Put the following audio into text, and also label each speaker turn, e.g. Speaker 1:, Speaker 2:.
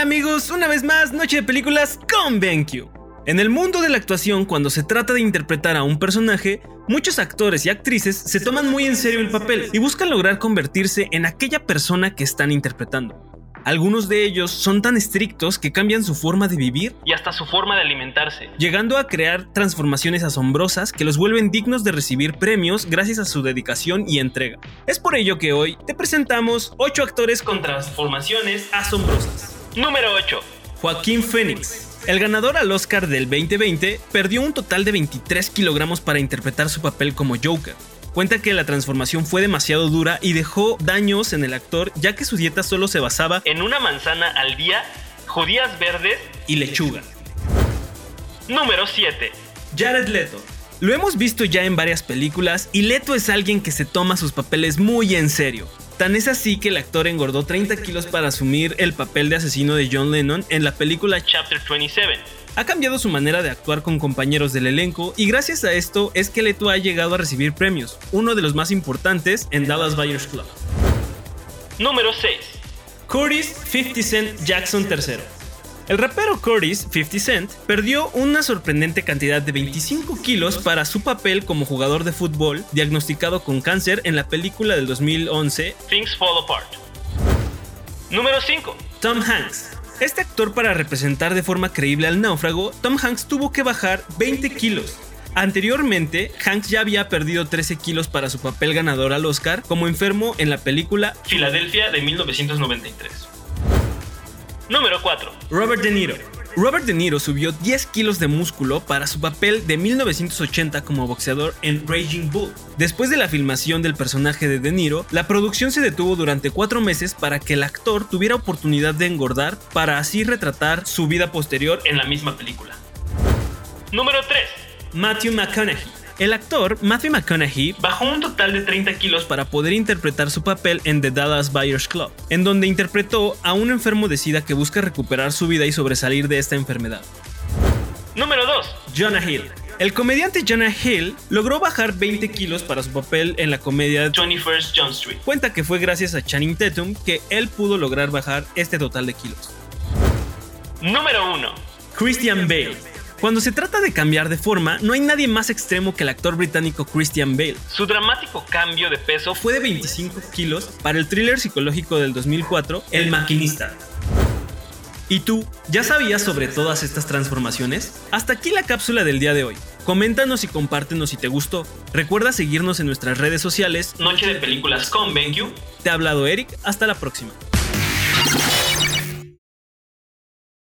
Speaker 1: amigos, una vez más, Noche de Películas con BenQ. En el mundo de la actuación, cuando se trata de interpretar a un personaje, muchos actores y actrices se toman muy en serio el papel y buscan lograr convertirse en aquella persona que están interpretando. Algunos de ellos son tan estrictos que cambian su forma de vivir
Speaker 2: y hasta su forma de alimentarse.
Speaker 1: llegando a crear transformaciones asombrosas que los vuelven dignos de recibir premios gracias a su dedicación y entrega. Es por ello que hoy te presentamos 8 actores con transformaciones asombrosas.
Speaker 2: Número 8.
Speaker 1: Joaquín Phoenix. El ganador al Oscar del 2020 perdió un total de 23 kilogramos para interpretar su papel como Joker. Cuenta que la transformación fue demasiado dura y dejó daños en el actor ya que su dieta solo se basaba
Speaker 2: En una manzana al día, judías verdes.
Speaker 1: y lechuga.
Speaker 2: Número 7.
Speaker 1: Jared Leto. Lo hemos visto ya en varias películas y Leto es alguien que se toma sus papeles muy en serio. Tan es así que el actor engordó 30 kilos para asumir el papel de asesino de John Lennon en la película
Speaker 2: Chapter 27.
Speaker 1: ha cambiado su manera de actuar con compañeros del elenco y gracias a esto es que Leto ha llegado a recibir premios, uno de los más importantes en Dallas Buyers Club.
Speaker 2: Número 6.
Speaker 1: Curtis 50 Cent Jackson III. El rapero Curtis 50 Cent perdió una sorprendente cantidad de 25 kilos para su papel como jugador de fútbol diagnosticado con cáncer en la película del 2011
Speaker 2: Things Fall Apart. Número 5.
Speaker 1: Tom Hanks. Este actor para representar de forma creíble al náufrago, Tom Hanks tuvo que bajar 20 kilos. Anteriormente, Hanks ya había perdido 13 kilos para su papel ganador al Oscar como enfermo en la película
Speaker 2: Filadelfia de 1993. Número 4.
Speaker 1: Robert De Niro. Robert De Niro subió 10 kilos de músculo para su papel de 1980 como boxeador en Raging Bull. Después de la filmación del personaje de De Niro, la producción se detuvo durante 4 meses para que el actor tuviera oportunidad de engordar para así retratar su vida posterior
Speaker 2: En la misma película. Número 3.
Speaker 1: Matthew McConaughey. El actor Matthew McConaughey
Speaker 2: Bajó un total de 30 kilos
Speaker 1: para poder interpretar su papel en The Dallas Buyers Club, en donde interpretó a un enfermo de SIDA que busca recuperar su vida y sobresalir de esta enfermedad.
Speaker 2: Número 2.
Speaker 1: Jonah Hill. El comediante Jonah Hill logró bajar 20 kilos para su papel en la comedia
Speaker 2: 21st John Street.
Speaker 1: Cuenta que fue gracias a Channing Tatum que él pudo lograr bajar este total de kilos.
Speaker 2: Número 1.
Speaker 1: Christian Bale. Cuando se trata de cambiar de forma, no hay nadie más extremo que el actor británico Christian Bale.
Speaker 2: Su dramático cambio de peso
Speaker 1: Fue de 25 kilos para el thriller psicológico del 2004, El Maquinista. ¿Y tú, ya sabías sobre todas estas transformaciones? Hasta aquí la cápsula del día de hoy. Coméntanos y compártenos si te gustó. Recuerda seguirnos en nuestras redes sociales.
Speaker 2: Noche de películas con BenQ.
Speaker 1: Te ha hablado Eric, hasta la próxima.